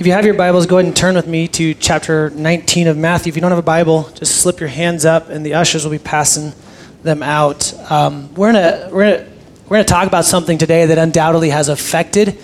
If you have your Bibles, go ahead and turn with me to chapter 19 of Matthew. If you don't have a Bible, just slip your hands up, and the ushers will be passing them out. Um, we're gonna we're gonna we're gonna talk about something today that undoubtedly has affected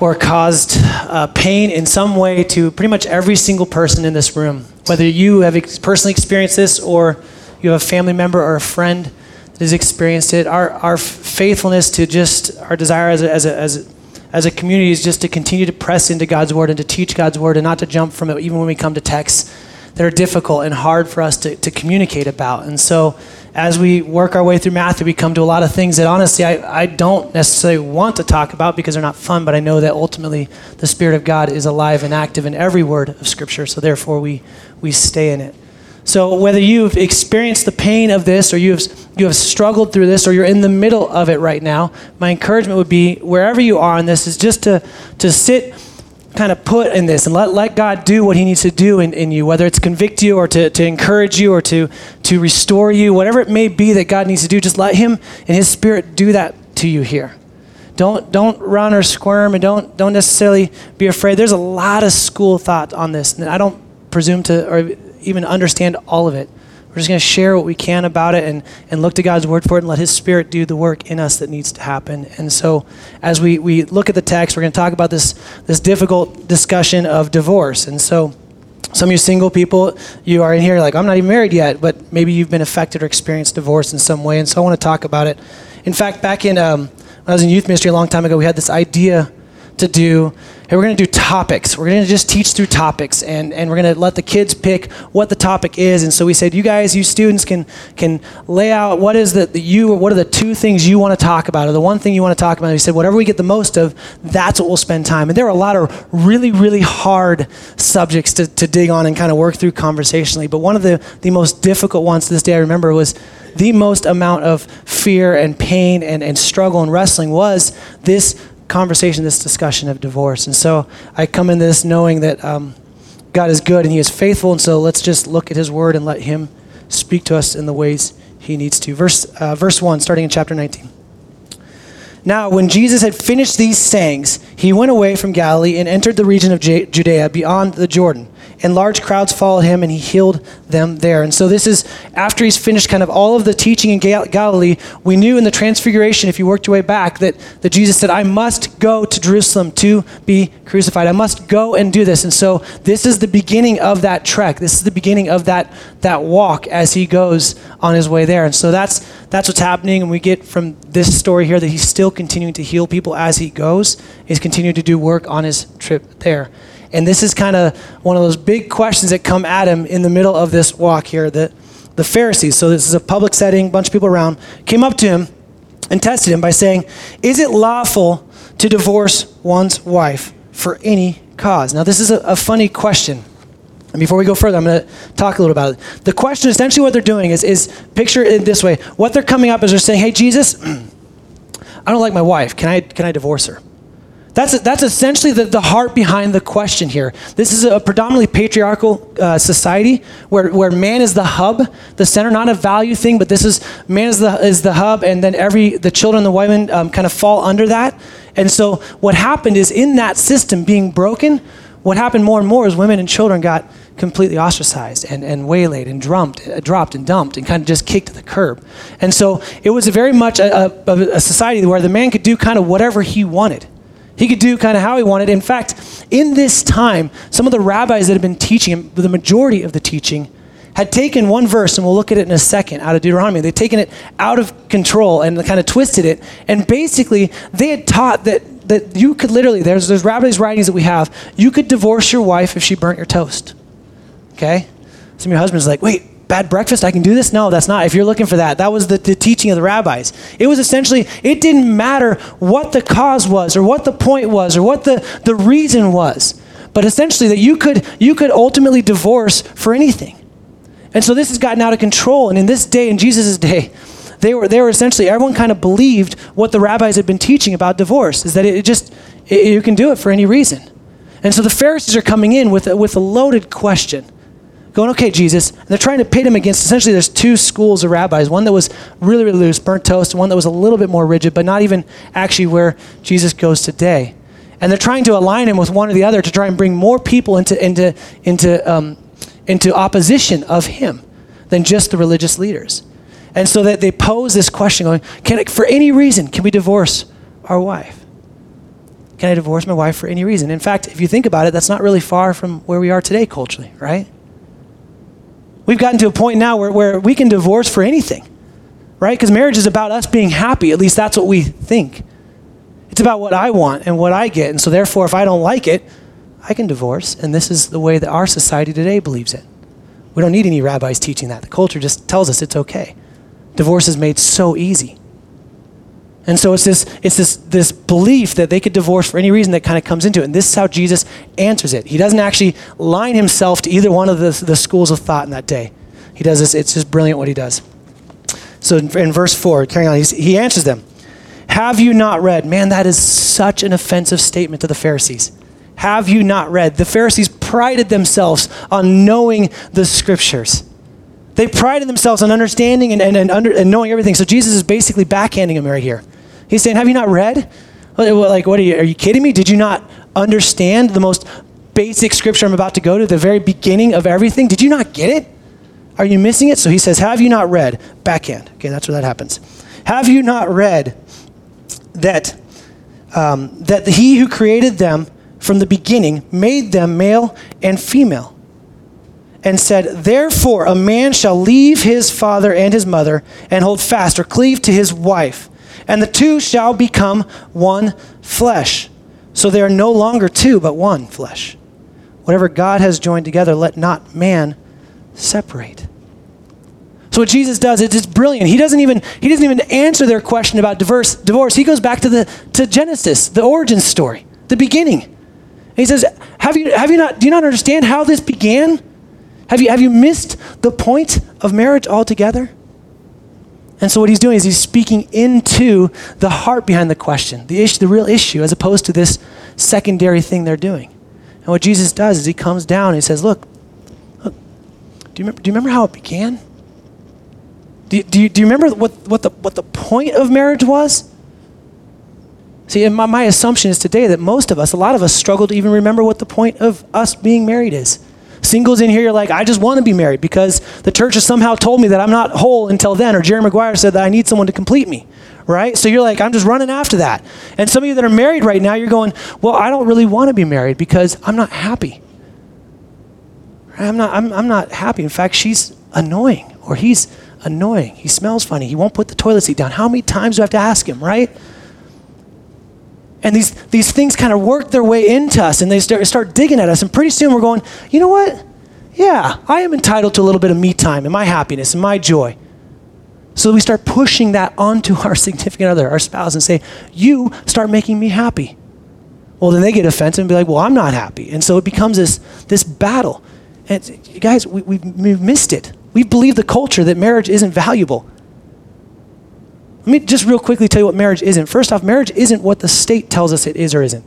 or caused uh, pain in some way to pretty much every single person in this room. Whether you have ex- personally experienced this or you have a family member or a friend that has experienced it, our, our faithfulness to just our desire as a, as a, as a as a community is just to continue to press into God's word and to teach God's word and not to jump from it, even when we come to texts that are difficult and hard for us to, to communicate about. And so, as we work our way through Matthew, we come to a lot of things that honestly I, I don't necessarily want to talk about because they're not fun, but I know that ultimately the Spirit of God is alive and active in every word of Scripture, so therefore we, we stay in it. So whether you've experienced the pain of this or you have, you have struggled through this or you're in the middle of it right now, my encouragement would be wherever you are in this is just to, to sit kind of put in this and let, let God do what he needs to do in, in you, whether it's convict you or to, to encourage you or to, to restore you, whatever it may be that God needs to do, just let him and his spirit do that to you here. Don't, don't run or squirm and don't, don't necessarily be afraid. There's a lot of school thought on this, and I don't presume to or even understand all of it. We're just going to share what we can about it and, and look to God's word for it and let His Spirit do the work in us that needs to happen. And so, as we, we look at the text, we're going to talk about this, this difficult discussion of divorce. And so, some of you single people, you are in here like, I'm not even married yet, but maybe you've been affected or experienced divorce in some way. And so, I want to talk about it. In fact, back in, um, when I was in youth ministry a long time ago, we had this idea to do We're going to do topics. We're going to just teach through topics, and, and we're going to let the kids pick what the topic is. And so we said, you guys, you students, can can lay out what is the, the you what are the two things you want to talk about, or the one thing you want to talk about. And we said, whatever we get the most of, that's what we'll spend time. And there are a lot of really really hard subjects to, to dig on and kind of work through conversationally. But one of the the most difficult ones this day I remember was the most amount of fear and pain and, and struggle and wrestling was this conversation, this discussion of divorce. And so I come in this knowing that um, God is good and He is faithful. And so let's just look at His word and let Him speak to us in the ways He needs to. Verse, uh, verse 1, starting in chapter 19. Now, when Jesus had finished these sayings, he went away from Galilee and entered the region of Judea beyond the Jordan and large crowds followed him, and he healed them there. And so, this is after he's finished kind of all of the teaching in Galilee. We knew in the Transfiguration, if you worked your way back, that, that Jesus said, I must go to Jerusalem to be crucified. I must go and do this. And so, this is the beginning of that trek. This is the beginning of that, that walk as he goes on his way there. And so, that's, that's what's happening. And we get from this story here that he's still continuing to heal people as he goes, he's continuing to do work on his trip there. And this is kind of one of those big questions that come at him in the middle of this walk here. that the Pharisees, so this is a public setting, bunch of people around, came up to him and tested him by saying, Is it lawful to divorce one's wife for any cause? Now, this is a, a funny question. And before we go further, I'm going to talk a little about it. The question, essentially, what they're doing is, is picture it this way. What they're coming up is they're saying, Hey, Jesus, I don't like my wife. Can I, can I divorce her? That's, that's essentially the, the heart behind the question here. This is a predominantly patriarchal uh, society where, where man is the hub, the center, not a value thing, but this is man is the, is the hub, and then every the children, the women um, kind of fall under that. And so what happened is in that system being broken, what happened more and more is women and children got completely ostracized and, and waylaid and drummed, uh, dropped and dumped and kind of just kicked to the curb. And so it was very much a, a, a society where the man could do kind of whatever he wanted. He could do kind of how he wanted. In fact, in this time, some of the rabbis that had been teaching, the majority of the teaching, had taken one verse, and we'll look at it in a second, out of Deuteronomy. They'd taken it out of control and kind of twisted it. And basically, they had taught that, that you could literally, there's, there's rabbis' writings that we have, you could divorce your wife if she burnt your toast. Okay? Some of your husbands like, wait, bad breakfast, I can do this? No, that's not. If you're looking for that, that was the, the, teaching of the rabbis. It was essentially, it didn't matter what the cause was or what the point was or what the, the reason was. But essentially that you could you could ultimately divorce for anything. And so this has gotten out of control. And in this day, in Jesus' day, they were they were essentially everyone kind of believed what the rabbis had been teaching about divorce, is that it just it, you can do it for any reason. And so the Pharisees are coming in with a, with a loaded question going, okay, Jesus. And they're trying to pit him against essentially there's two schools of rabbis one that was really, really loose, burnt toast, one that was a little bit more rigid, but not even actually where Jesus goes today. And they're trying to align him with one or the other to try and bring more people into, into, into, um, into opposition of him than just the religious leaders. And so that they pose this question going, can for any reason, can we divorce our wife? Can I divorce my wife for any reason? In fact, if you think about it, that's not really far from where we are today culturally, right? We've gotten to a point now where, where we can divorce for anything, right? Because marriage is about us being happy. At least that's what we think. It's about what I want and what I get. And so, therefore, if I don't like it, I can divorce. And this is the way that our society today believes it. We don't need any rabbis teaching that. The culture just tells us it's okay. Divorce is made so easy. And so it's this, it's this, this belief that they could divorce for any reason that kind of comes into it. And this is how Jesus answers it. He doesn't actually line himself to either one of the, the schools of thought in that day. He does this, it's just brilliant what he does. So in, in verse 4, carrying on, he answers them Have you not read? Man, that is such an offensive statement to the Pharisees. Have you not read? The Pharisees prided themselves on knowing the scriptures. They prided themselves on understanding and, and, and, under, and knowing everything. So Jesus is basically backhanding them right here. He's saying, Have you not read? Like, what are you, are you kidding me? Did you not understand the most basic scripture I'm about to go to, the very beginning of everything? Did you not get it? Are you missing it? So he says, Have you not read? Backhand. Okay, that's where that happens. Have you not read that, um, that he who created them from the beginning made them male and female? and said, Therefore, a man shall leave his father and his mother and hold fast or cleave to his wife, and the two shall become one flesh. So they are no longer two, but one flesh. Whatever God has joined together, let not man separate. So what Jesus does, it's, it's brilliant. He doesn't even he doesn't even answer their question about divorce. Divorce. He goes back to the to Genesis, the origin story, the beginning. he says, "Have you have you not do you not understand how this began? Have you have you missed the point of marriage altogether?" And so what he's doing is he's speaking into the heart behind the question, the issue, the real issue, as opposed to this secondary thing they're doing. And what Jesus does is he comes down and he says, Look, look, do you remember, do you remember how it began? Do you, do you, do you remember what, what, the, what the point of marriage was? See, my, my assumption is today that most of us, a lot of us, struggle to even remember what the point of us being married is. Singles in here, you're like, I just want to be married because the church has somehow told me that I'm not whole until then, or Jerry Maguire said that I need someone to complete me, right? So you're like, I'm just running after that. And some of you that are married right now, you're going, well, I don't really want to be married because I'm not happy. I'm not, I'm, I'm not happy. In fact, she's annoying, or he's annoying. He smells funny. He won't put the toilet seat down. How many times do I have to ask him, right? And these, these things kind of work their way into us and they start, start digging at us. And pretty soon we're going, you know what? Yeah, I am entitled to a little bit of me time and my happiness and my joy. So we start pushing that onto our significant other, our spouse, and say, You start making me happy. Well, then they get offended and be like, Well, I'm not happy. And so it becomes this, this battle. And guys, we, we've, we've missed it. We believe the culture that marriage isn't valuable. Let me just real quickly tell you what marriage isn't. First off, marriage isn't what the state tells us it is or isn't.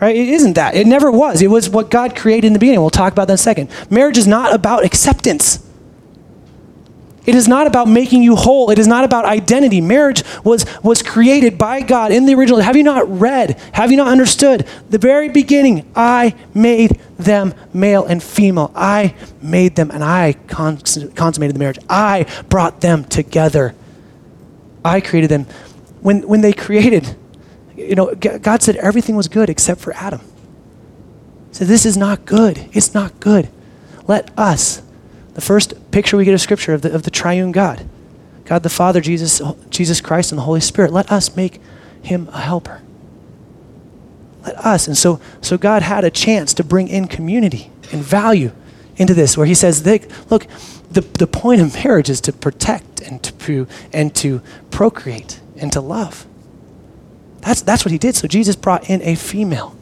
Right? It isn't that. It never was. It was what God created in the beginning. We'll talk about that in a second. Marriage is not about acceptance. It is not about making you whole. It is not about identity. Marriage was, was created by God in the original. Have you not read? Have you not understood? The very beginning, I made them male and female. I made them and I consummated the marriage. I brought them together. I created them. When, when they created, you know, God said everything was good except for Adam. He said, This is not good. It's not good. Let us, the first picture we get of Scripture of the, of the triune God, God the Father, Jesus, Jesus Christ, and the Holy Spirit, let us make him a helper. Let us. And so, so God had a chance to bring in community and value into this, where he says, Look, the, the point of marriage is to protect and to, pro- and to procreate and to love. That's, that's what he did. So Jesus brought in a female.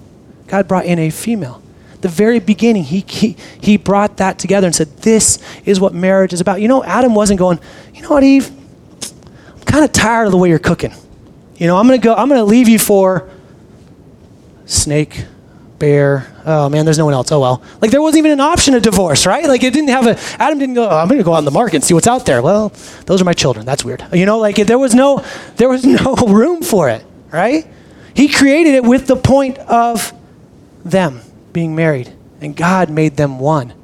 God brought in a female. The very beginning, he, he, he brought that together and said, This is what marriage is about. You know, Adam wasn't going, You know what, Eve? I'm kind of tired of the way you're cooking. You know, I'm going to go, I'm going to leave you for snake, bear. Oh man, there's no one else. Oh well. Like there wasn't even an option of divorce, right? Like it didn't have a. Adam didn't go. Oh, I'm to go out in the market and see what's out there. Well, those are my children. That's weird. You know, like there was no, there was no room for it, right? He created it with the point of them being married. And God made them one.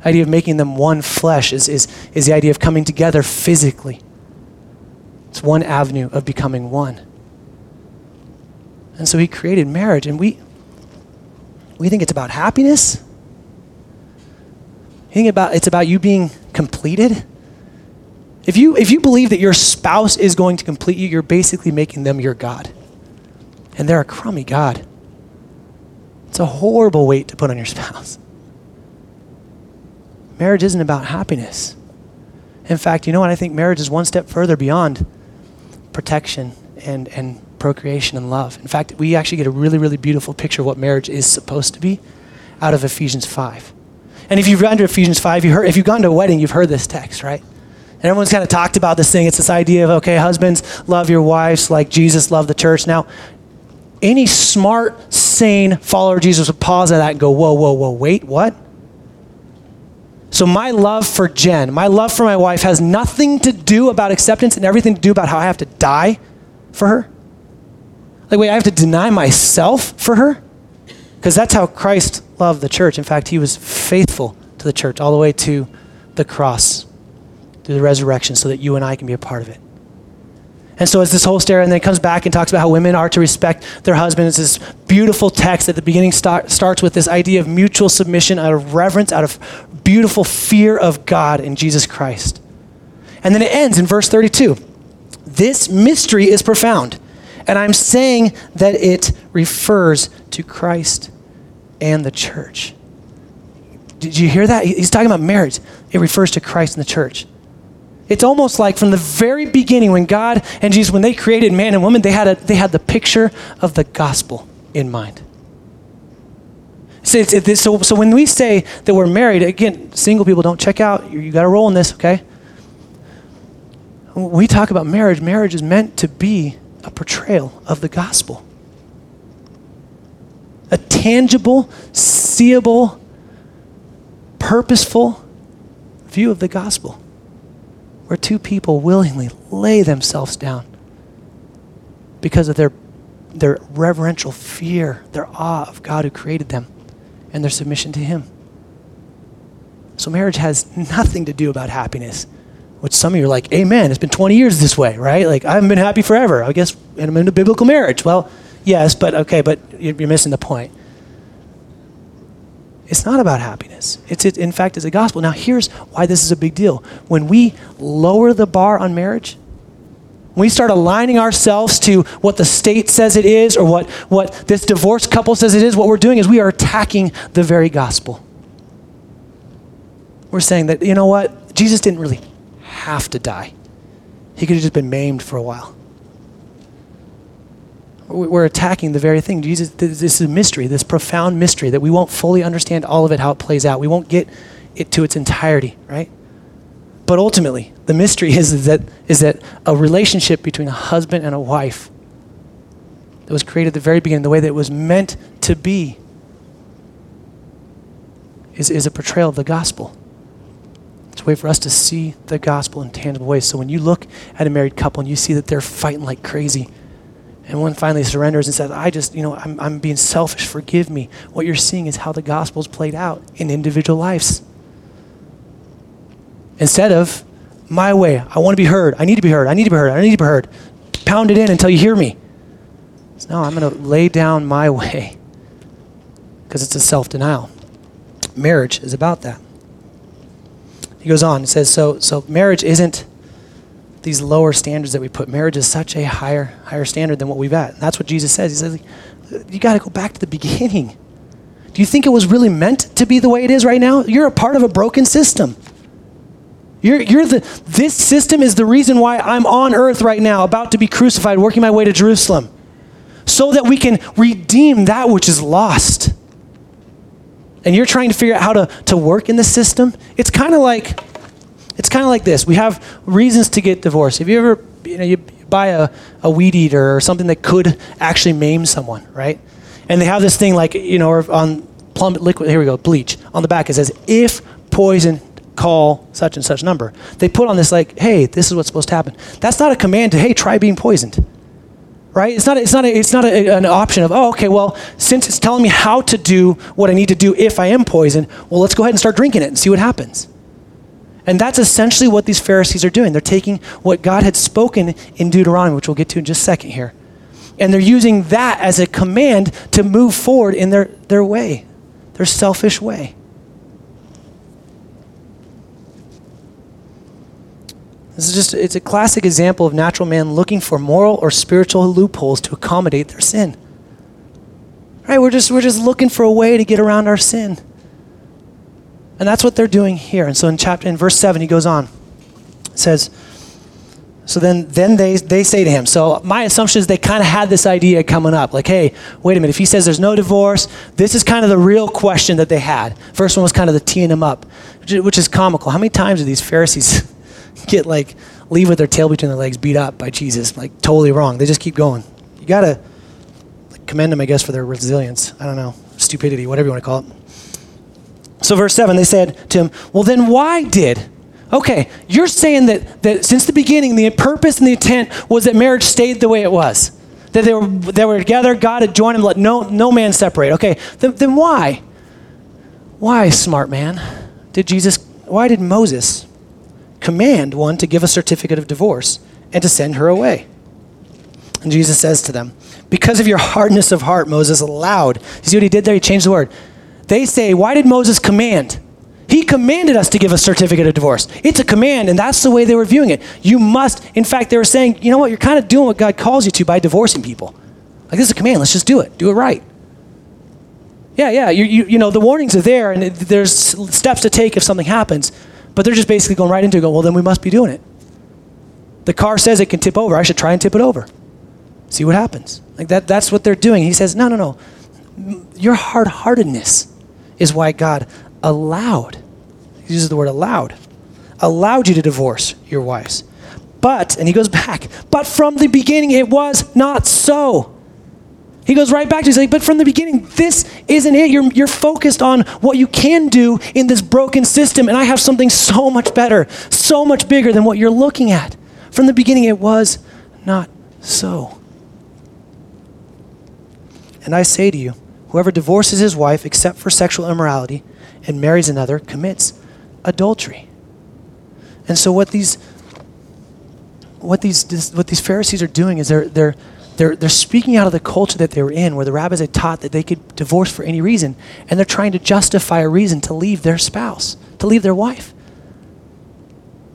The idea of making them one flesh is, is, is the idea of coming together physically. It's one avenue of becoming one. And so he created marriage, and we, we think it's about happiness. You think about it's about you being completed. If you if you believe that your spouse is going to complete you, you're basically making them your God. And they're a crummy God. It's a horrible weight to put on your spouse. Marriage isn't about happiness. In fact, you know what? I think marriage is one step further beyond protection and, and procreation and love. In fact, we actually get a really, really beautiful picture of what marriage is supposed to be out of Ephesians 5. And if you've gone to Ephesians 5, you heard, if you've gone to a wedding, you've heard this text, right? And everyone's kind of talked about this thing. It's this idea of, okay, husbands, love your wives like Jesus loved the church. Now, any smart, sane follower of Jesus would pause at that and go, whoa, whoa, whoa, wait, what? So my love for Jen, my love for my wife has nothing to do about acceptance and everything to do about how I have to die for her? Like, wait, I have to deny myself for her? Because that's how Christ loved the church. In fact, he was faithful to the church all the way to the cross, through the resurrection, so that you and I can be a part of it. And so it's this whole story, and then it comes back and talks about how women are to respect their husbands. This beautiful text at the beginning start, starts with this idea of mutual submission out of reverence, out of beautiful fear of God in Jesus Christ. And then it ends in verse 32. This mystery is profound, and I'm saying that it refers to Christ and the church. Did you hear that? He's talking about marriage. It refers to Christ and the church. It's almost like from the very beginning when God and Jesus, when they created man and woman, they had, a, they had the picture of the gospel in mind. So, it's, so, so when we say that we're married, again, single people don't check out. You, you got to roll in this, okay? When we talk about marriage, marriage is meant to be a portrayal of the gospel. A tangible, seeable, purposeful view of the gospel where two people willingly lay themselves down because of their, their reverential fear, their awe of God who created them, and their submission to Him. So marriage has nothing to do about happiness, which some of you are like, Amen. It's been 20 years this way, right? Like, I haven't been happy forever. I guess, and I'm in a biblical marriage. Well, yes, but okay, but you're missing the point. It's not about happiness. It's, it, in fact, it's a gospel. Now, here's why this is a big deal. When we lower the bar on marriage, we start aligning ourselves to what the state says it is or what, what this divorced couple says it is, what we're doing is we are attacking the very gospel. We're saying that, you know what? Jesus didn't really have to die, he could have just been maimed for a while we're attacking the very thing. Jesus, this is a mystery, this profound mystery that we won't fully understand all of it, how it plays out. We won't get it to its entirety, right? But ultimately, the mystery is, is, that, is that a relationship between a husband and a wife that was created at the very beginning, the way that it was meant to be, is, is a portrayal of the gospel. It's a way for us to see the gospel in tangible ways. So when you look at a married couple and you see that they're fighting like crazy, and one finally surrenders and says, I just, you know, I'm, I'm being selfish, forgive me. What you're seeing is how the gospel's played out in individual lives. Instead of, my way, I want to be heard, I need to be heard, I need to be heard, I need to be heard. Pound it in until you hear me. So, no, I'm going to lay down my way because it's a self denial. Marriage is about that. He goes on, he says, so, so marriage isn't these lower standards that we put. Marriage is such a higher higher standard than what we've at. And that's what Jesus says. He says, you got to go back to the beginning. Do you think it was really meant to be the way it is right now? You're a part of a broken system. You're, you're the, this system is the reason why I'm on earth right now, about to be crucified, working my way to Jerusalem, so that we can redeem that which is lost. And you're trying to figure out how to, to work in the system? It's kind of like it's kind of like this. We have reasons to get divorced. If you ever, you know, you buy a, a weed eater or something that could actually maim someone, right? And they have this thing like, you know, on plum liquid, here we go, bleach. On the back it says, if poison, call such and such number. They put on this like, hey, this is what's supposed to happen. That's not a command to, hey, try being poisoned. Right? It's not, it's not, a, it's not a, an option of, oh, okay, well, since it's telling me how to do what I need to do if I am poisoned, well, let's go ahead and start drinking it and see what happens. And that's essentially what these Pharisees are doing. They're taking what God had spoken in Deuteronomy, which we'll get to in just a second here, and they're using that as a command to move forward in their, their way, their selfish way. This is just, it's a classic example of natural man looking for moral or spiritual loopholes to accommodate their sin. Right? We're just, we're just looking for a way to get around our sin. And that's what they're doing here. And so in chapter, in verse 7, he goes on. It says, so then, then they, they say to him, so my assumption is they kind of had this idea coming up. Like, hey, wait a minute, if he says there's no divorce, this is kind of the real question that they had. First one was kind of the teeing him up, which is comical. How many times do these Pharisees get like leave with their tail between their legs, beat up by Jesus, like totally wrong. They just keep going. You gotta like, commend them, I guess, for their resilience. I don't know, stupidity, whatever you want to call it. So, verse 7, they said to him, Well, then why did? Okay, you're saying that, that since the beginning, the purpose and the intent was that marriage stayed the way it was. That they were, they were together, God had joined them, let no, no man separate. Okay, then, then why? Why, smart man, did Jesus, why did Moses command one to give a certificate of divorce and to send her away. And Jesus says to them, Because of your hardness of heart, Moses allowed. You see what he did there? He changed the word. They say, Why did Moses command? He commanded us to give a certificate of divorce. It's a command, and that's the way they were viewing it. You must, in fact, they were saying, you know what, you're kind of doing what God calls you to by divorcing people. Like, this is a command, let's just do it. Do it right. Yeah, yeah, you, you, you know, the warnings are there, and there's steps to take if something happens. But they're just basically going right into it, going, well, then we must be doing it. The car says it can tip over. I should try and tip it over. See what happens. Like that, that's what they're doing. He says, no, no, no. Your hard heartedness is why God allowed, he uses the word allowed, allowed you to divorce your wives. But, and he goes back, but from the beginning it was not so. He goes right back to, he's like, but from the beginning, this isn't it. You're, you're focused on what you can do in this broken system, and I have something so much better, so much bigger than what you're looking at. From the beginning, it was not so. And I say to you, whoever divorces his wife except for sexual immorality and marries another commits adultery. And so what these what these what these Pharisees are doing is they're they're they're, they're speaking out of the culture that they were in, where the rabbis had taught that they could divorce for any reason, and they're trying to justify a reason to leave their spouse, to leave their wife.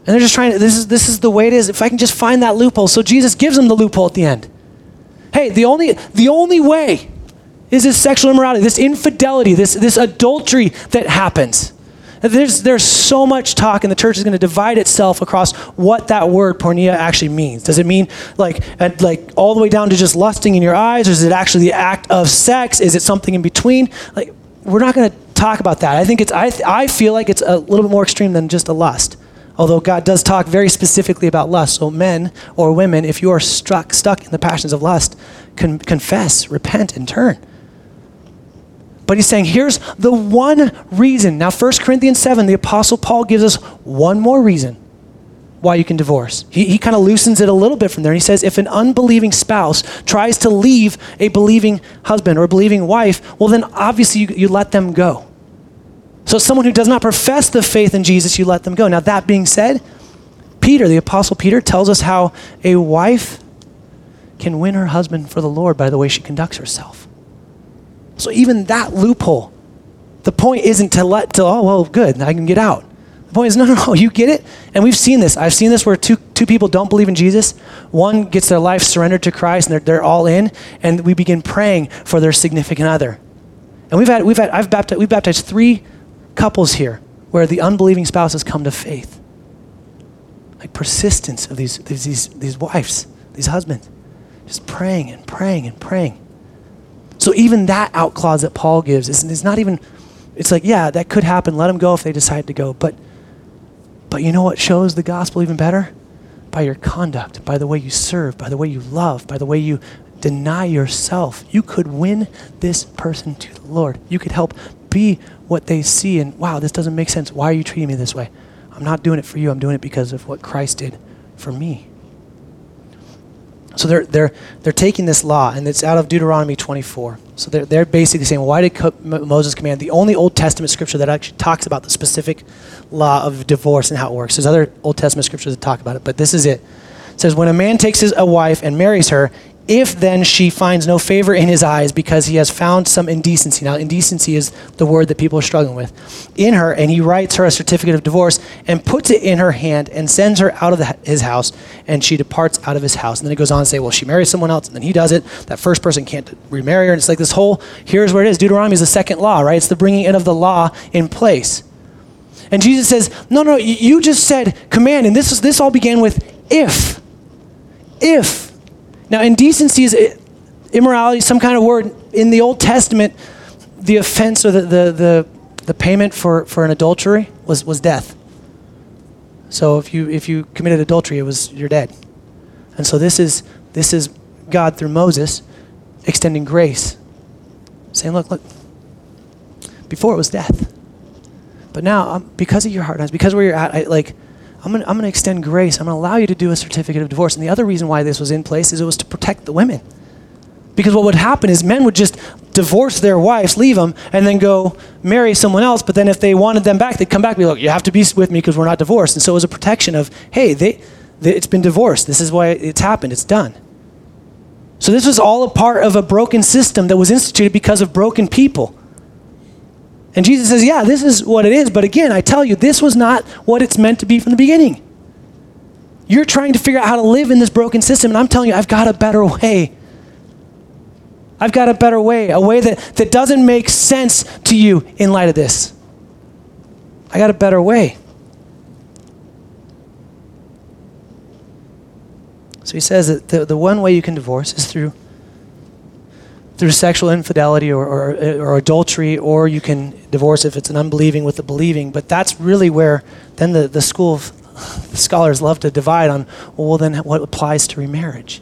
And they're just trying to, this is, this is the way it is. If I can just find that loophole. So Jesus gives them the loophole at the end. Hey, the only, the only way is this sexual immorality, this infidelity, this, this adultery that happens. There's, there's so much talk, and the church is going to divide itself across what that word porneia actually means. Does it mean like, at, like all the way down to just lusting in your eyes, or is it actually the act of sex? Is it something in between? Like, we're not going to talk about that. I think it's, I, I feel like it's a little bit more extreme than just a lust. Although God does talk very specifically about lust. So, men or women, if you are struck, stuck in the passions of lust, con- confess, repent, and turn. But he's saying, here's the one reason. Now, 1 Corinthians 7, the Apostle Paul gives us one more reason why you can divorce. He, he kind of loosens it a little bit from there. And he says, if an unbelieving spouse tries to leave a believing husband or a believing wife, well, then obviously you, you let them go. So, someone who does not profess the faith in Jesus, you let them go. Now, that being said, Peter, the Apostle Peter, tells us how a wife can win her husband for the Lord by the way she conducts herself. So even that loophole, the point isn't to let to oh well good I can get out. The point is no no no you get it. And we've seen this. I've seen this where two two people don't believe in Jesus. One gets their life surrendered to Christ and they're, they're all in and we begin praying for their significant other. And we've had we've had I've baptized we've baptized three couples here where the unbelieving spouse has come to faith. Like persistence of these these these, these wives these husbands. Just praying and praying and praying so even that out clause that Paul gives is, is not even, it's like, yeah, that could happen. Let them go if they decide to go. But, but you know what shows the gospel even better? By your conduct, by the way you serve, by the way you love, by the way you deny yourself. You could win this person to the Lord. You could help be what they see and, wow, this doesn't make sense. Why are you treating me this way? I'm not doing it for you. I'm doing it because of what Christ did for me. So they're, they're, they're taking this law, and it's out of Deuteronomy 24. So they're, they're basically saying, why did co- Moses command? The only Old Testament scripture that actually talks about the specific law of divorce and how it works. There's other Old Testament scriptures that talk about it, but this is it. It says, when a man takes his, a wife and marries her, if then she finds no favor in his eyes because he has found some indecency. Now, indecency is the word that people are struggling with in her, and he writes her a certificate of divorce and puts it in her hand and sends her out of the, his house, and she departs out of his house. And then it goes on to say, well, she marries someone else, and then he does it. That first person can't remarry her. And it's like this whole here's where it is. Deuteronomy is the second law, right? It's the bringing in of the law in place. And Jesus says, no, no, you just said command, and this, is, this all began with if. If now, indecency is immorality, some kind of word. In the Old Testament, the offense or the, the, the, the payment for, for an adultery was, was death. So if you, if you committed adultery, it was you're dead. And so this is, this is God through Moses extending grace, saying, look, look, before it was death. But now, um, because of your heart, because where you're at, I, like, I'm going I'm to extend grace. I'm going to allow you to do a certificate of divorce. And the other reason why this was in place is it was to protect the women. Because what would happen is men would just divorce their wives, leave them, and then go marry someone else. But then if they wanted them back, they'd come back and be like, you have to be with me because we're not divorced. And so it was a protection of, hey, they, they, it's been divorced. This is why it's happened. It's done. So this was all a part of a broken system that was instituted because of broken people. And Jesus says, Yeah, this is what it is. But again, I tell you, this was not what it's meant to be from the beginning. You're trying to figure out how to live in this broken system, and I'm telling you, I've got a better way. I've got a better way, a way that, that doesn't make sense to you in light of this. I got a better way. So he says that the, the one way you can divorce is through through sexual infidelity or, or, or, adultery, or you can divorce if it's an unbelieving with a believing. But that's really where then the, the school of the scholars love to divide on, well, then what applies to remarriage?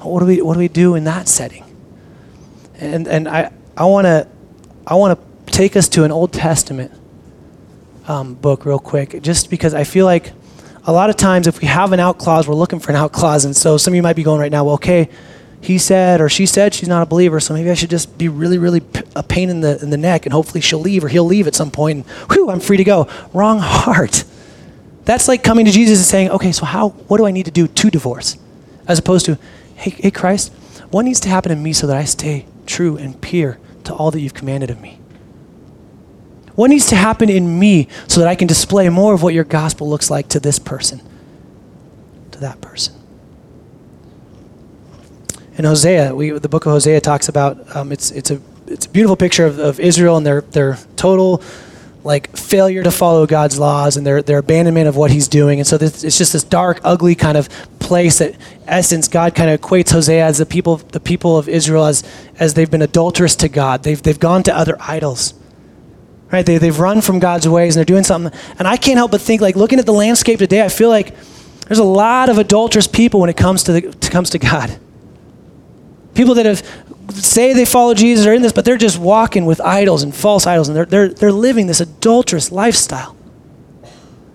What do we, what do, we do in that setting? And, and I, I want to I wanna take us to an Old Testament um, book real quick, just because I feel like a lot of times if we have an out clause, we're looking for an out clause. And so some of you might be going right now, well, okay, he said or she said she's not a believer, so maybe I should just be really, really p- a pain in the in the neck, and hopefully she'll leave or he'll leave at some point. And whew, I'm free to go. Wrong heart. That's like coming to Jesus and saying, okay, so how? What do I need to do to divorce? As opposed to, hey, hey, Christ, what needs to happen in me so that I stay true and pure to all that you've commanded of me? What needs to happen in me so that I can display more of what your gospel looks like to this person, to that person? In Hosea, we, the book of Hosea talks about um, it's, it's, a, it's a beautiful picture of, of Israel and their, their total like failure to follow God's laws and their, their abandonment of what he's doing. And so this, it's just this dark, ugly kind of place that essence God kind of equates Hosea as the people, the people of Israel as, as they've been adulterous to God. They've, they've gone to other idols. Right? They, they've run from God's ways and they're doing something. And I can't help but think like looking at the landscape today, I feel like there's a lot of adulterous people when it comes to, the, comes to God. People that have say they follow Jesus are in this, but they're just walking with idols and false idols, and they're, they're, they're living this adulterous lifestyle.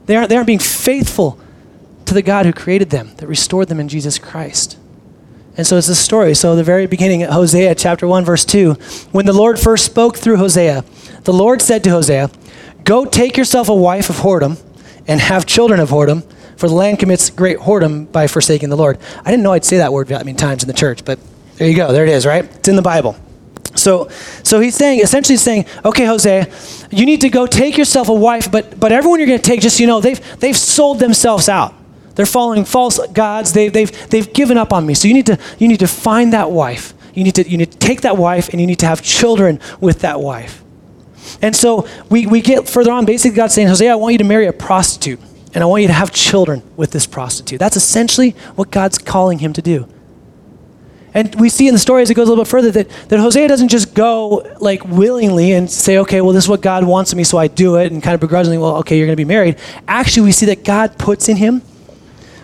They aren't, they aren't being faithful to the God who created them, that restored them in Jesus Christ. And so it's a story. So, the very beginning, Hosea chapter 1, verse 2, when the Lord first spoke through Hosea, the Lord said to Hosea, Go take yourself a wife of whoredom and have children of whoredom, for the land commits great whoredom by forsaking the Lord. I didn't know I'd say that word that many times in the church, but there you go. There it is, right? It's in the Bible. So, so he's saying, essentially saying, okay, Hosea, you need to go take yourself a wife, but, but everyone you're going to take, just so you know, they've, they've sold themselves out. They're following false gods. They've, they've, they've given up on me. So you need, to, you need to find that wife. You need, to, you need to take that wife and you need to have children with that wife. And so we, we get further on. Basically, God's saying, Hosea, I want you to marry a prostitute and I want you to have children with this prostitute. That's essentially what God's calling him to do. And we see in the story as it goes a little bit further that, that Hosea doesn't just go like willingly and say, okay, well, this is what God wants of me, so I do it, and kind of begrudgingly, well, okay, you're going to be married. Actually, we see that God puts in him,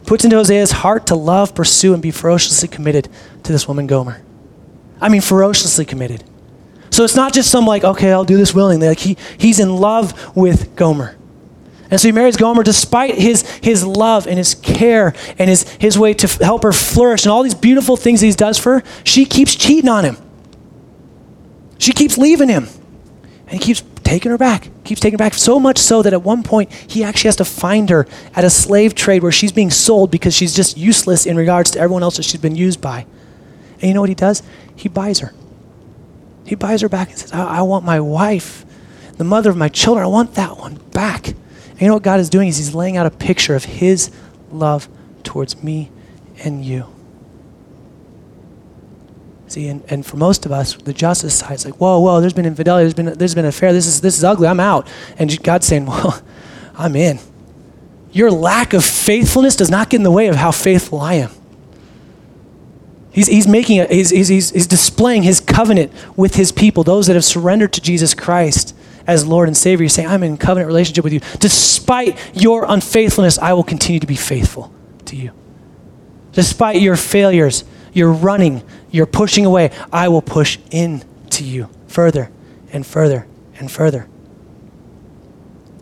puts into Hosea's heart to love, pursue, and be ferociously committed to this woman, Gomer. I mean, ferociously committed. So it's not just some like, okay, I'll do this willingly. Like he, he's in love with Gomer. And so he marries Gomer despite his, his love and his care and his, his way to f- help her flourish and all these beautiful things he does for her. She keeps cheating on him. She keeps leaving him. And he keeps taking her back, keeps taking her back. So much so that at one point he actually has to find her at a slave trade where she's being sold because she's just useless in regards to everyone else that she's been used by. And you know what he does? He buys her. He buys her back and says, I, I want my wife, the mother of my children, I want that one back. And you know what God is doing is He's laying out a picture of His love towards me and you. See, and, and for most of us, the justice side is like, whoa, whoa, there's been infidelity, there's been, there's been affair, this is, this is ugly, I'm out. And God's saying, well, I'm in. Your lack of faithfulness does not get in the way of how faithful I am. He's, he's making a, he's, he's, he's displaying his covenant with his people, those that have surrendered to Jesus Christ as Lord and Savior. He's saying, I'm in covenant relationship with you. Despite your unfaithfulness, I will continue to be faithful to you. Despite your failures, your running, your pushing away, I will push in to you further and further and further.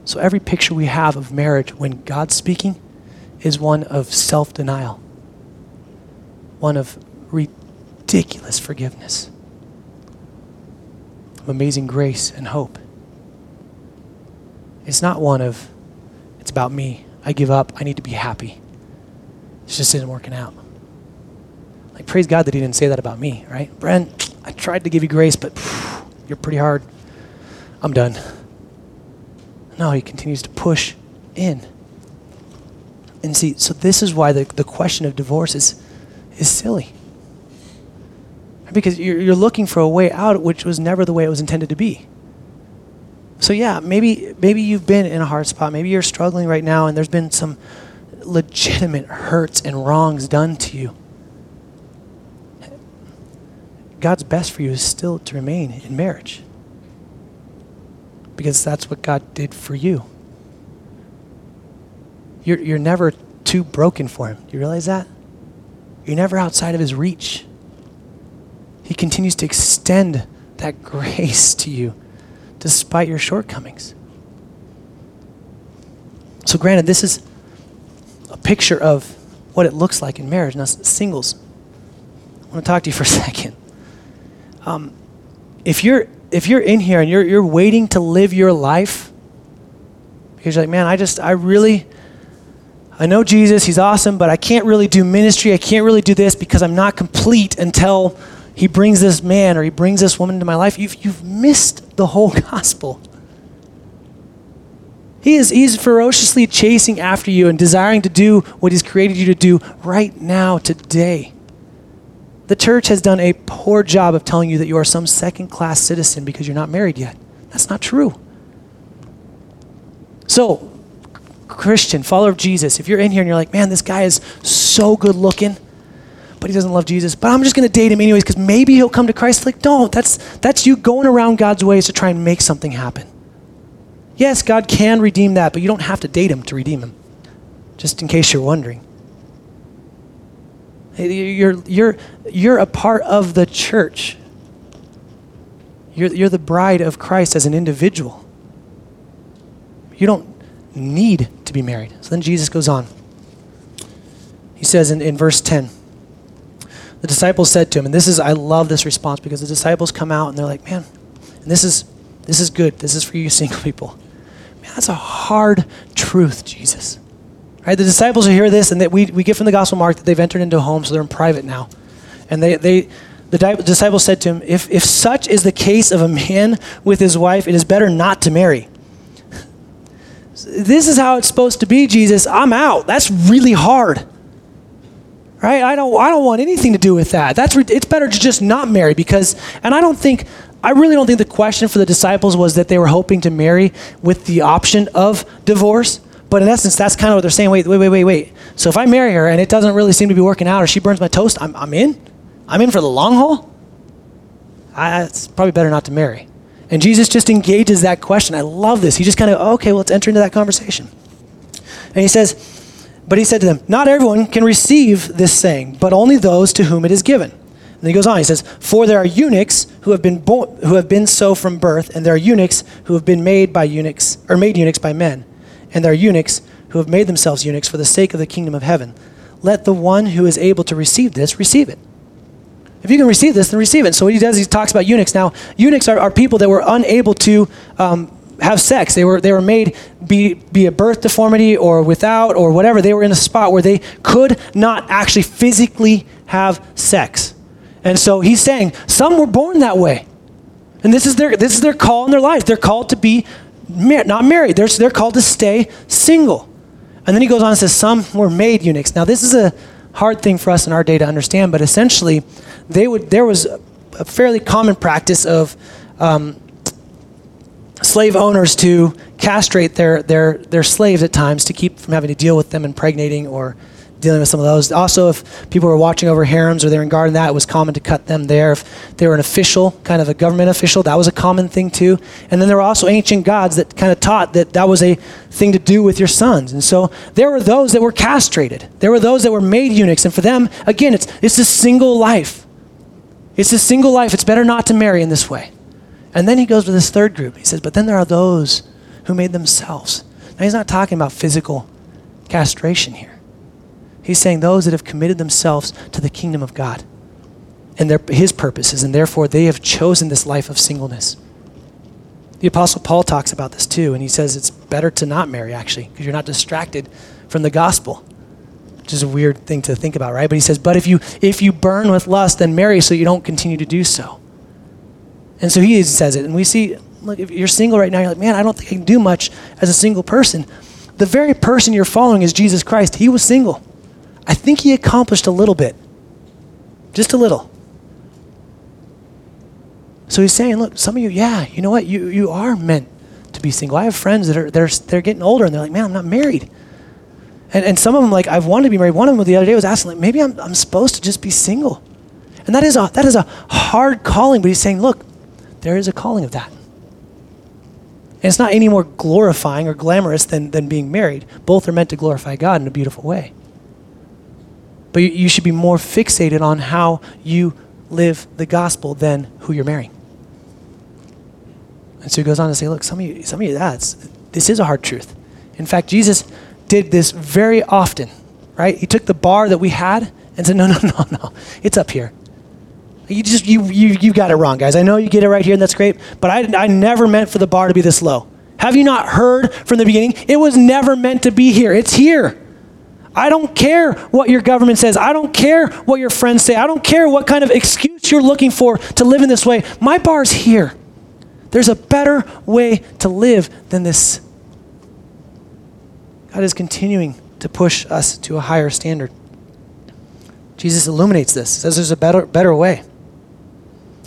So every picture we have of marriage when God's speaking is one of self denial, one of ridiculous forgiveness, of amazing grace and hope. It's not one of, it's about me. I give up. I need to be happy. It just isn't working out. Like, praise God that He didn't say that about me, right? Bren, I tried to give you grace, but phew, you're pretty hard. I'm done. No, He continues to push in. And see, so this is why the, the question of divorce is, is silly. Because you're, you're looking for a way out, which was never the way it was intended to be. So yeah, maybe maybe you've been in a hard spot. Maybe you're struggling right now and there's been some legitimate hurts and wrongs done to you. God's best for you is still to remain in marriage. Because that's what God did for you. You're, you're never too broken for Him. Do you realize that? You're never outside of His reach. He continues to extend that grace to you despite your shortcomings. So, granted, this is a picture of what it looks like in marriage. Now, singles, I want to talk to you for a second. Um, if you're if you're in here and you're you're waiting to live your life because you're like, man, I just I really I know Jesus, he's awesome, but I can't really do ministry. I can't really do this because I'm not complete until he brings this man or he brings this woman into my life. You've you've missed the whole gospel. He is he's ferociously chasing after you and desiring to do what he's created you to do right now, today. The church has done a poor job of telling you that you are some second class citizen because you're not married yet. That's not true. So, Christian, follower of Jesus, if you're in here and you're like, man, this guy is so good looking, but he doesn't love Jesus, but I'm just going to date him anyways because maybe he'll come to Christ. Like, don't. That's, that's you going around God's ways to try and make something happen. Yes, God can redeem that, but you don't have to date him to redeem him, just in case you're wondering. You're, you're, you're a part of the church. You're, you're the bride of Christ as an individual. You don't need to be married. So then Jesus goes on. He says in, in verse 10, the disciples said to him, and this is, I love this response because the disciples come out and they're like, man, and this is, this is good. This is for you single people. Man, that's a hard truth, Jesus. Right? The disciples hear this, and that we, we get from the Gospel Mark that they've entered into a home, so they're in private now. And they, they the disciples said to him, if, if such is the case of a man with his wife, it is better not to marry. This is how it's supposed to be, Jesus. I'm out. That's really hard. Right? I don't, I don't want anything to do with that. That's, it's better to just not marry because, and I don't think, I really don't think the question for the disciples was that they were hoping to marry with the option of divorce. But in essence, that's kind of what they're saying. Wait, wait, wait, wait, wait. So if I marry her and it doesn't really seem to be working out, or she burns my toast, I'm, I'm in. I'm in for the long haul. I, it's probably better not to marry. And Jesus just engages that question. I love this. He just kind of, okay, well, let's enter into that conversation. And he says, but he said to them, Not everyone can receive this saying, but only those to whom it is given. And he goes on, he says, For there are eunuchs who have been bo- who have been so from birth, and there are eunuchs who have been made by eunuchs or made eunuchs by men and there are eunuchs who have made themselves eunuchs for the sake of the kingdom of heaven. Let the one who is able to receive this receive it. If you can receive this, then receive it. So what he does, he talks about eunuchs. Now, eunuchs are, are people that were unable to um, have sex. They were, they were made be, be a birth deformity or without or whatever. They were in a spot where they could not actually physically have sex. And so he's saying some were born that way. And this is their, this is their call in their life. They're called to be mar- not married, they're, they're called to stay single. And then he goes on and says, Some were made eunuchs. Now, this is a hard thing for us in our day to understand, but essentially, they would, there was a fairly common practice of um, slave owners to castrate their, their, their slaves at times to keep from having to deal with them impregnating or dealing with some of those. Also, if people were watching over harems or they're in guard that, it was common to cut them there. If they were an official, kind of a government official, that was a common thing too. And then there were also ancient gods that kind of taught that that was a thing to do with your sons. And so there were those that were castrated. There were those that were made eunuchs. And for them, again, it's, it's a single life. It's a single life. It's better not to marry in this way. And then he goes to this third group. He says, but then there are those who made themselves. Now, he's not talking about physical castration here. He's saying those that have committed themselves to the kingdom of God and their, his purposes, and therefore they have chosen this life of singleness. The Apostle Paul talks about this too, and he says it's better to not marry, actually, because you're not distracted from the gospel, which is a weird thing to think about, right? But he says, but if you, if you burn with lust, then marry so you don't continue to do so. And so he says it, and we see, look, if you're single right now, you're like, man, I don't think I can do much as a single person. The very person you're following is Jesus Christ. He was single. I think he accomplished a little bit, just a little. So he's saying, look, some of you, yeah, you know what? You, you are meant to be single. I have friends that are they're, they're getting older and they're like, man, I'm not married. And, and some of them, like, I've wanted to be married. One of them the other day was asking, like, maybe I'm, I'm supposed to just be single. And that is, a, that is a hard calling, but he's saying, look, there is a calling of that. And it's not any more glorifying or glamorous than, than being married. Both are meant to glorify God in a beautiful way. But you, you should be more fixated on how you live the gospel than who you're marrying. And so he goes on to say, look, some of you, some of you, that's, this is a hard truth. In fact, Jesus did this very often, right? He took the bar that we had and said, no, no, no, no, it's up here. You just, you, you, you got it wrong, guys. I know you get it right here and that's great, but I, I never meant for the bar to be this low. Have you not heard from the beginning? It was never meant to be here. It's here. I don't care what your government says. I don't care what your friends say. I don't care what kind of excuse you're looking for to live in this way. My bar's here. There's a better way to live than this. God is continuing to push us to a higher standard. Jesus illuminates this. Says there's a better, better way.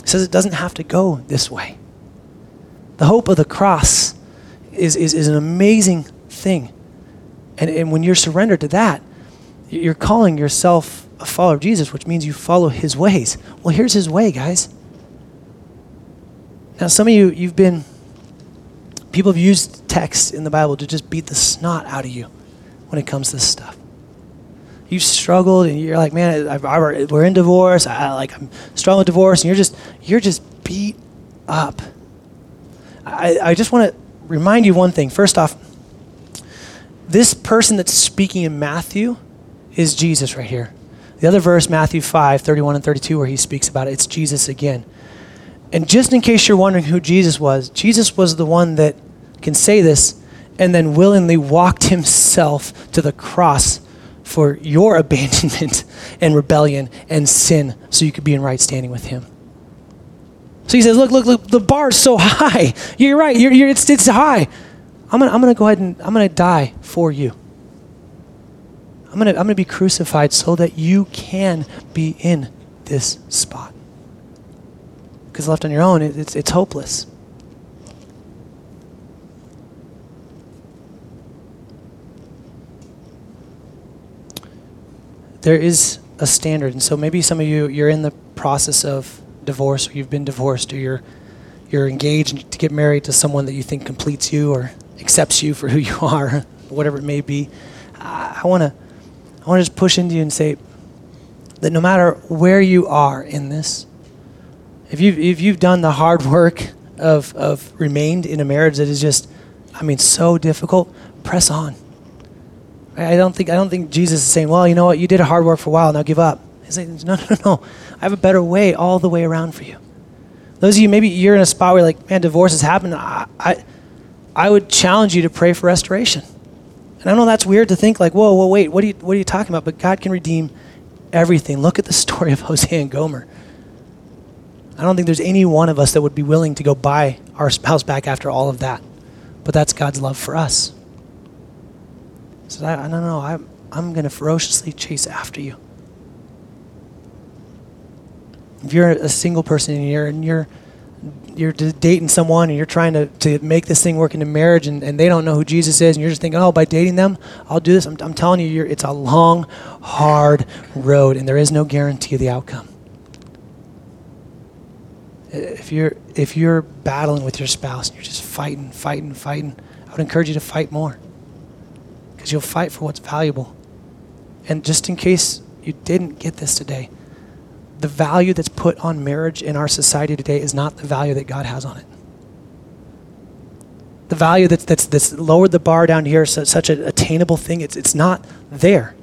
He says it doesn't have to go this way. The hope of the cross is, is, is an amazing thing. And, and when you're surrendered to that, you're calling yourself a follower of Jesus, which means you follow his ways. Well, here's his way, guys. Now, some of you, you've been, people have used text in the Bible to just beat the snot out of you when it comes to this stuff. You've struggled, and you're like, man, I, I, we're in divorce. I, like, I'm struggling with divorce, and you're just, you're just beat up. I, I just want to remind you one thing. First off, this person that's speaking in Matthew is Jesus right here. The other verse, Matthew 5, 31 and 32, where he speaks about it, it's Jesus again. And just in case you're wondering who Jesus was, Jesus was the one that can say this and then willingly walked himself to the cross for your abandonment and rebellion and sin so you could be in right standing with him. So he says, Look, look, look, the bar's so high. You're right, you're, you're, it's, it's high. I'm gonna, I'm gonna go ahead and I'm gonna die for you. I'm gonna, I'm gonna be crucified so that you can be in this spot. Because left on your own, it, it's, it's hopeless. There is a standard, and so maybe some of you you're in the process of divorce, or you've been divorced, or you're you're engaged to get married to someone that you think completes you, or accepts you for who you are, whatever it may be. I want to I want to just push into you and say that no matter where you are in this, if you've, if you've done the hard work of, of remained in a marriage that is just I mean, so difficult, press on. I don't think I don't think Jesus is saying, "Well, you know what? You did a hard work for a while. Now give up." He's saying, "No, no, no. I have a better way all the way around for you." Those of you, maybe you're in a spot where like, "Man, divorce has happened." I, I, I would challenge you to pray for restoration. And I know that's weird to think like, "Whoa, whoa, wait. What are you What are you talking about?" But God can redeem everything. Look at the story of Hosea and Gomer. I don't think there's any one of us that would be willing to go buy our spouse back after all of that. But that's God's love for us. So I, I don't know. I'm, I'm going to ferociously chase after you. If you're a single person and you're, and you're, you're dating someone and you're trying to, to make this thing work into marriage and, and they don't know who Jesus is and you're just thinking, oh, by dating them, I'll do this. I'm, I'm telling you, it's a long, hard road and there is no guarantee of the outcome if you're if you're battling with your spouse and you're just fighting, fighting, fighting, I would encourage you to fight more. Because you'll fight for what's valuable. And just in case you didn't get this today, the value that's put on marriage in our society today is not the value that God has on it. The value that's, that's, that's lowered the bar down here, so such an attainable thing, it's, it's not there.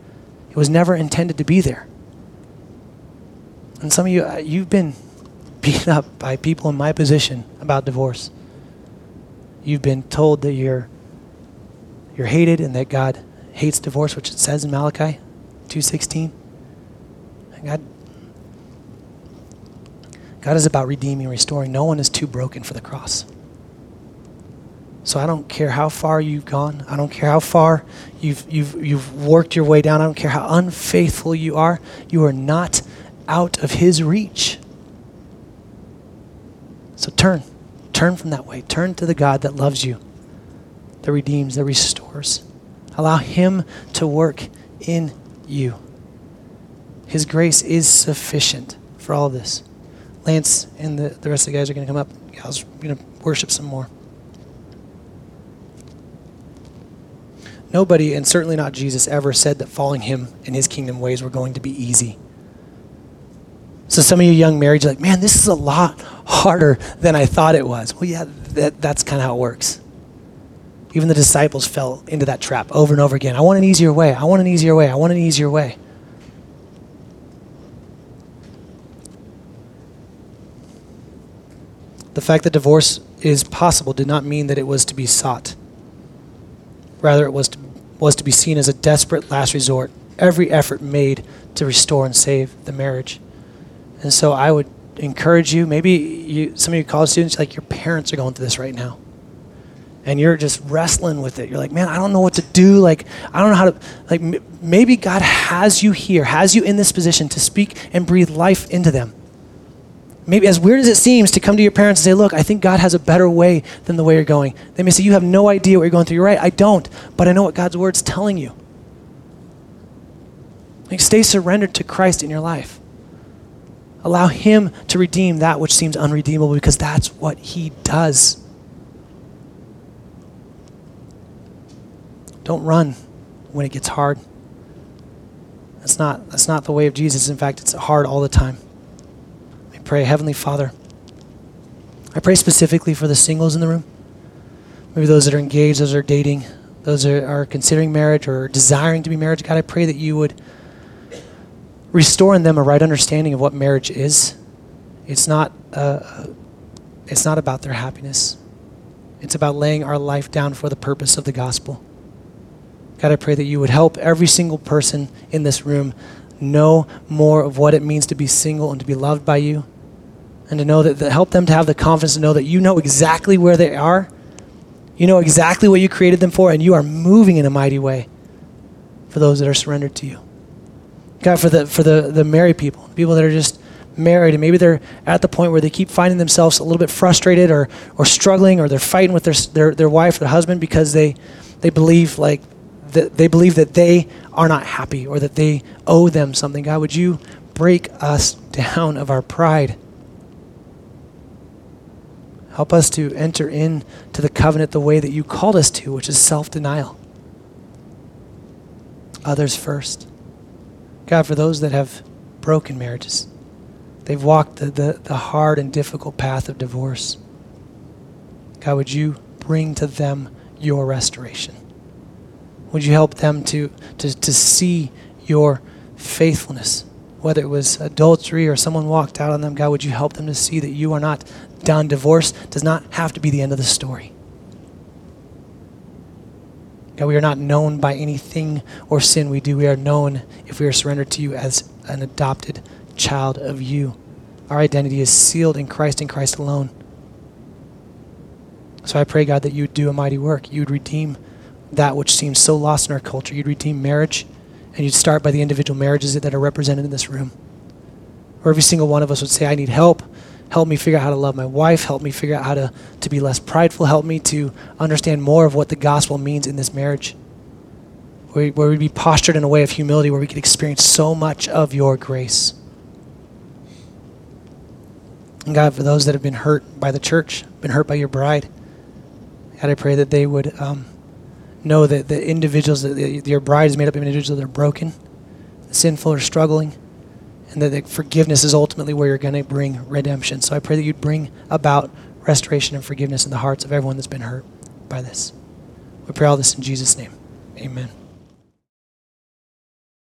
It was never intended to be there. And some of you, uh, you've been beaten up by people in my position about divorce. You've been told that you're you're hated and that God hates divorce, which it says in Malachi 2:16. God God is about redeeming, restoring. No one is too broken for the cross. So I don't care how far you've gone. I don't care how far you've, you've, you've worked your way down. I don't care how unfaithful you are. You are not out of his reach. So turn. Turn from that way. Turn to the God that loves you, that redeems, that restores. Allow Him to work in you. His grace is sufficient for all this. Lance and the, the rest of the guys are going to come up. I was going to worship some more. Nobody, and certainly not Jesus, ever said that following him in his kingdom ways were going to be easy. So some of you young married, you're like, man, this is a lot harder than I thought it was. Well, yeah, that, that's kind of how it works. Even the disciples fell into that trap over and over again. I want an easier way. I want an easier way. I want an easier way. The fact that divorce is possible did not mean that it was to be sought. Rather, it was to, was to be seen as a desperate last resort, every effort made to restore and save the marriage. And so I would encourage you, maybe you, some of you college students, like your parents are going through this right now. And you're just wrestling with it. You're like, man, I don't know what to do. Like, I don't know how to, like, m- maybe God has you here, has you in this position to speak and breathe life into them. Maybe, as weird as it seems, to come to your parents and say, look, I think God has a better way than the way you're going. They may say, you have no idea what you're going through. You're right, I don't, but I know what God's word's telling you. Like, stay surrendered to Christ in your life. Allow Him to redeem that which seems unredeemable because that's what He does. Don't run when it gets hard. That's not, that's not the way of Jesus. In fact, it's hard all the time. I pray, Heavenly Father, I pray specifically for the singles in the room. Maybe those that are engaged, those that are dating, those that are considering marriage or desiring to be married. God, I pray that you would restore in them a right understanding of what marriage is. It's not, uh, it's not about their happiness. It's about laying our life down for the purpose of the gospel. God, I pray that you would help every single person in this room know more of what it means to be single and to be loved by you. And to know that, that help them to have the confidence to know that you know exactly where they are. You know exactly what you created them for, and you are moving in a mighty way for those that are surrendered to you. God, for the for the the married people, people that are just married and maybe they're at the point where they keep finding themselves a little bit frustrated or or struggling or they're fighting with their their, their wife or their husband because they they believe like that they believe that they are not happy or that they owe them something. God, would you break us down of our pride? Help us to enter into the covenant the way that you called us to, which is self denial. Others first. God, for those that have broken marriages, they've walked the, the, the hard and difficult path of divorce. God, would you bring to them your restoration? Would you help them to, to, to see your faithfulness? Whether it was adultery or someone walked out on them, God, would you help them to see that you are not done? Divorce does not have to be the end of the story. God, we are not known by anything or sin we do. We are known if we are surrendered to you as an adopted child of you. Our identity is sealed in Christ and Christ alone. So I pray, God, that you would do a mighty work. You would redeem that which seems so lost in our culture. You'd redeem marriage, and you'd start by the individual marriages that are represented in this room. Where every single one of us would say, I need help. Help me figure out how to love my wife. Help me figure out how to, to be less prideful. Help me to understand more of what the gospel means in this marriage. Where, where we'd be postured in a way of humility where we could experience so much of your grace. And God, for those that have been hurt by the church, been hurt by your bride, God, I pray that they would um, know that the individuals, that the, your bride is made up of individuals that are broken, sinful, or struggling, and that the forgiveness is ultimately where you're going to bring redemption. So I pray that you'd bring about restoration and forgiveness in the hearts of everyone that's been hurt by this. We pray all this in Jesus' name. Amen.